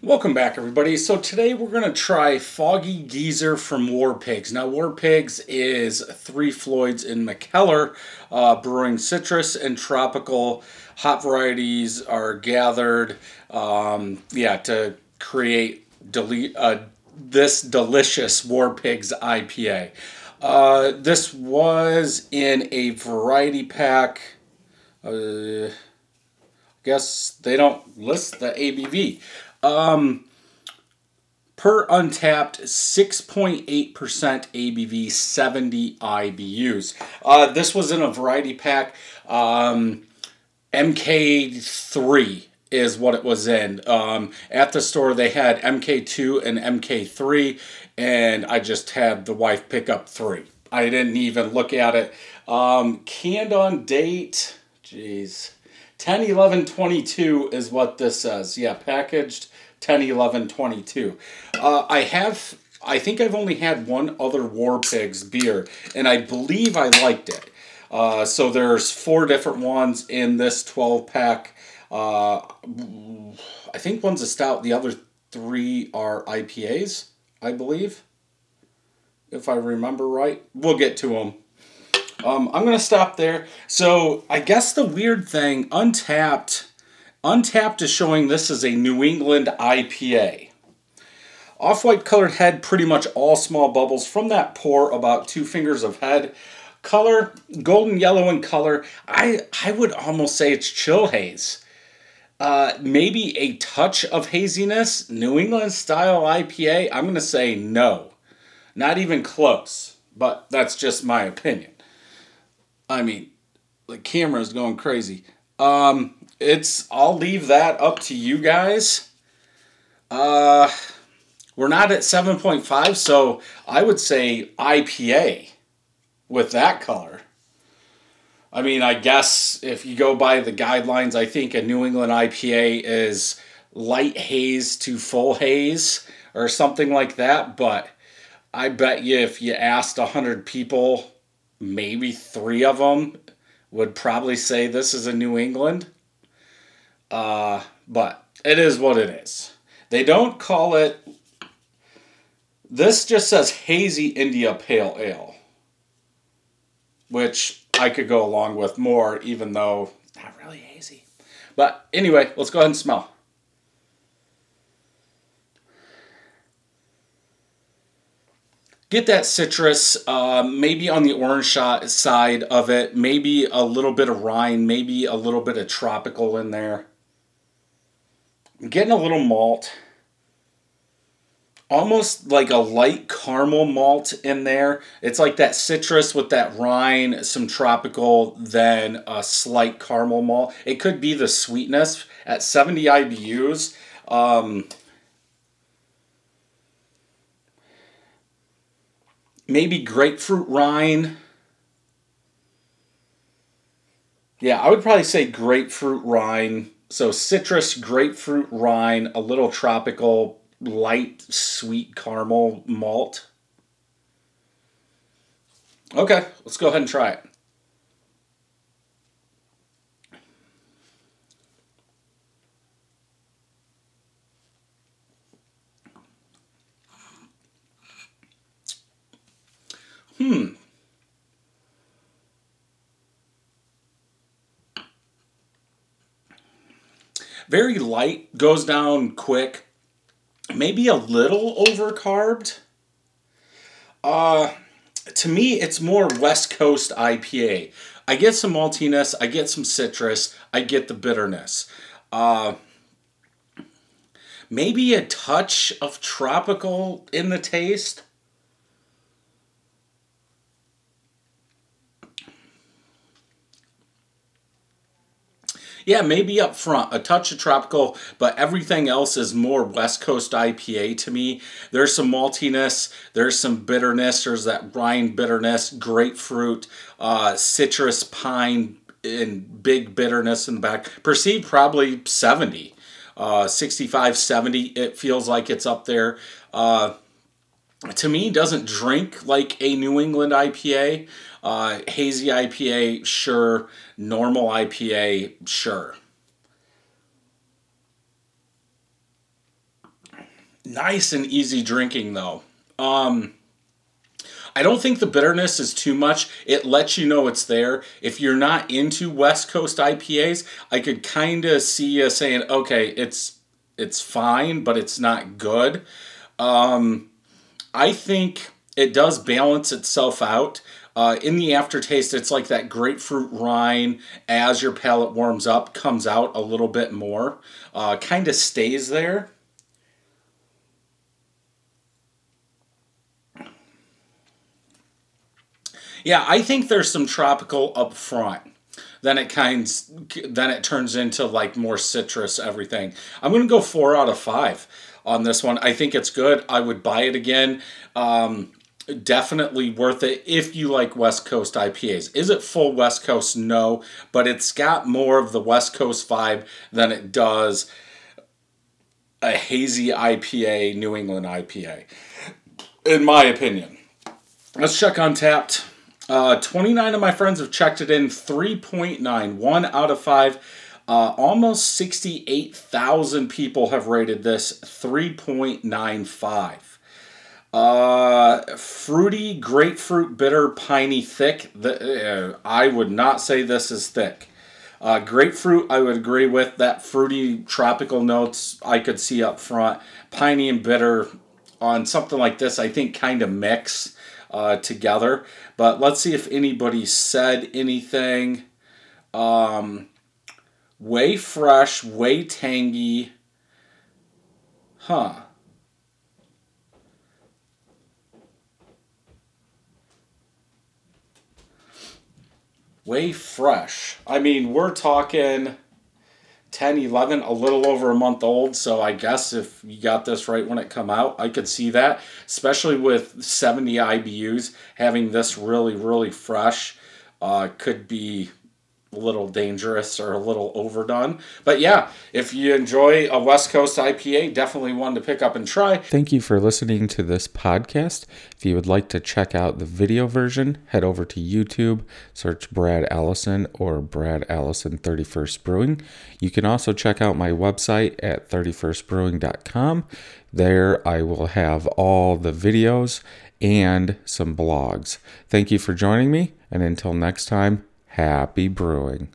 Welcome back, everybody. So today we're going to try Foggy Geezer from War Pigs. Now, War Pigs is Three Floyds in Mikkeller, uh, brewing citrus and tropical hop varieties are gathered, um, yeah, to create dele- uh, this delicious War Pigs IPA. Uh, this was in a variety pack. Uh, I guess they don't list the ABV. Um, per Untappd 6.8% ABV, 70 IBUs. Uh, this was in a variety pack. Um, MK3 is what it was in. Um, at the store, they had MK2 and MK3, and I just had the wife pick up three. I didn't even look at it. Um, canned on date, jeez. 10 11 22 is what this says. Yeah, packaged 10 11 22. Uh, I have, I think I've only had one other War Pigs beer, and I believe I liked it. Uh, so there's four different ones in this 12 pack. Uh, I think one's a stout, the other three are IPAs, I believe. If I remember right. We'll get to them. Um, I'm gonna stop there. So I guess the weird thing, Untappd, Untappd is showing this as a New England IPA. Off-white colored head, pretty much all small bubbles from that pour, about two fingers of head. Color, golden yellow in color. I I would almost say it's chill haze. Uh, maybe a touch of haziness. New England style IPA. I'm gonna say no, not even close. But that's just my opinion. I mean, the camera is going crazy. Um, it's I'll leave that up to you guys. Uh, we're not at seven point five, so I would say IPA with that color. I mean, I guess if you go by the guidelines, I think a New England IPA is light haze to full haze or something like that. But I bet you if you asked 100 people maybe three of them would probably say this is a New England. Uh, but it is what it is. They don't call it. This just says hazy India Pale Ale, which I could go along with more, even though not really hazy. But anyway, let's go ahead and smell. Get that citrus, uh, maybe on the orange shot side of it, maybe a little bit of rind, maybe a little bit of tropical in there. I'm getting a little malt, almost like a light caramel malt in there. It's like that citrus with that rind, some tropical, then a slight caramel malt. It could be the sweetness at 70 IBUs. Um, maybe grapefruit rind. Yeah, I would probably say grapefruit rind. So citrus, grapefruit rind, a little tropical, light, sweet caramel malt. Okay, let's go ahead and try it. Hmm. Very light, goes down quick. Maybe a little overcarbed. Uh, to me, it's more West Coast IPA. I get some maltiness, I get some citrus, I get the bitterness. Uh, maybe a touch of tropical in the taste. Yeah, maybe up front, a touch of tropical, but everything else is more West Coast IPA to me. There's some maltiness, there's some bitterness, there's that rind bitterness, grapefruit, uh, citrus, pine, and big bitterness in the back. Perceived probably 70. Uh, 65, 70, it feels like it's up there. Uh, to me, doesn't drink like a New England IPA. Uh, hazy IPA, sure. Normal IPA, sure. nice and easy drinking though. Um, I don't think the bitterness is too much. It lets you know it's there. If you're not into West Coast IPAs, I could kind of see you saying, "Okay, it's it's fine, but it's not good." Um, I think it does balance itself out. Uh, in the aftertaste, it's like that grapefruit rind as your palate warms up comes out a little bit more, uh, kind of stays there. Yeah, I think there's some tropical up front. Then it kinds then it turns into like more citrus everything. I'm gonna go four out of five on this one. I think it's good. I would buy it again. Um, definitely worth it if you like West Coast IPAs. Is it full West Coast? No, but it's got more of the West Coast vibe than it does a hazy IPA, New England IPA, in my opinion. Let's check Untappd. Uh, 29 of my friends have checked it in 3.9, 1 out of 5. Uh, almost 68,000 people have rated this 3.95. Uh, fruity, grapefruit, bitter, piney, thick. The, uh, I would not say this is thick. Uh, grapefruit, I would agree with. That fruity, tropical notes I could see up front. Piney and bitter on something like this, I think kind of mix uh, together. But let's see if anybody said anything. Um, way fresh, way tangy. Huh. Way fresh. I mean, we're talking 10, 11, a little over a month old. So I guess if you got this right when it come out, I could see that, especially with 70 IBUs, having this really, really fresh uh, could be little dangerous or a little overdone. But yeah, if you enjoy a West Coast IPA, definitely one to pick up and try. Thank you for listening to this podcast. If you would like to check out the video version, head over to YouTube, search Brad Allison or Brad Allison 31st Brewing. You can also check out my website at 31stbrewing.com. There I will have all the videos and some blogs. Thank you for joining me, and until next time, Happy brewing.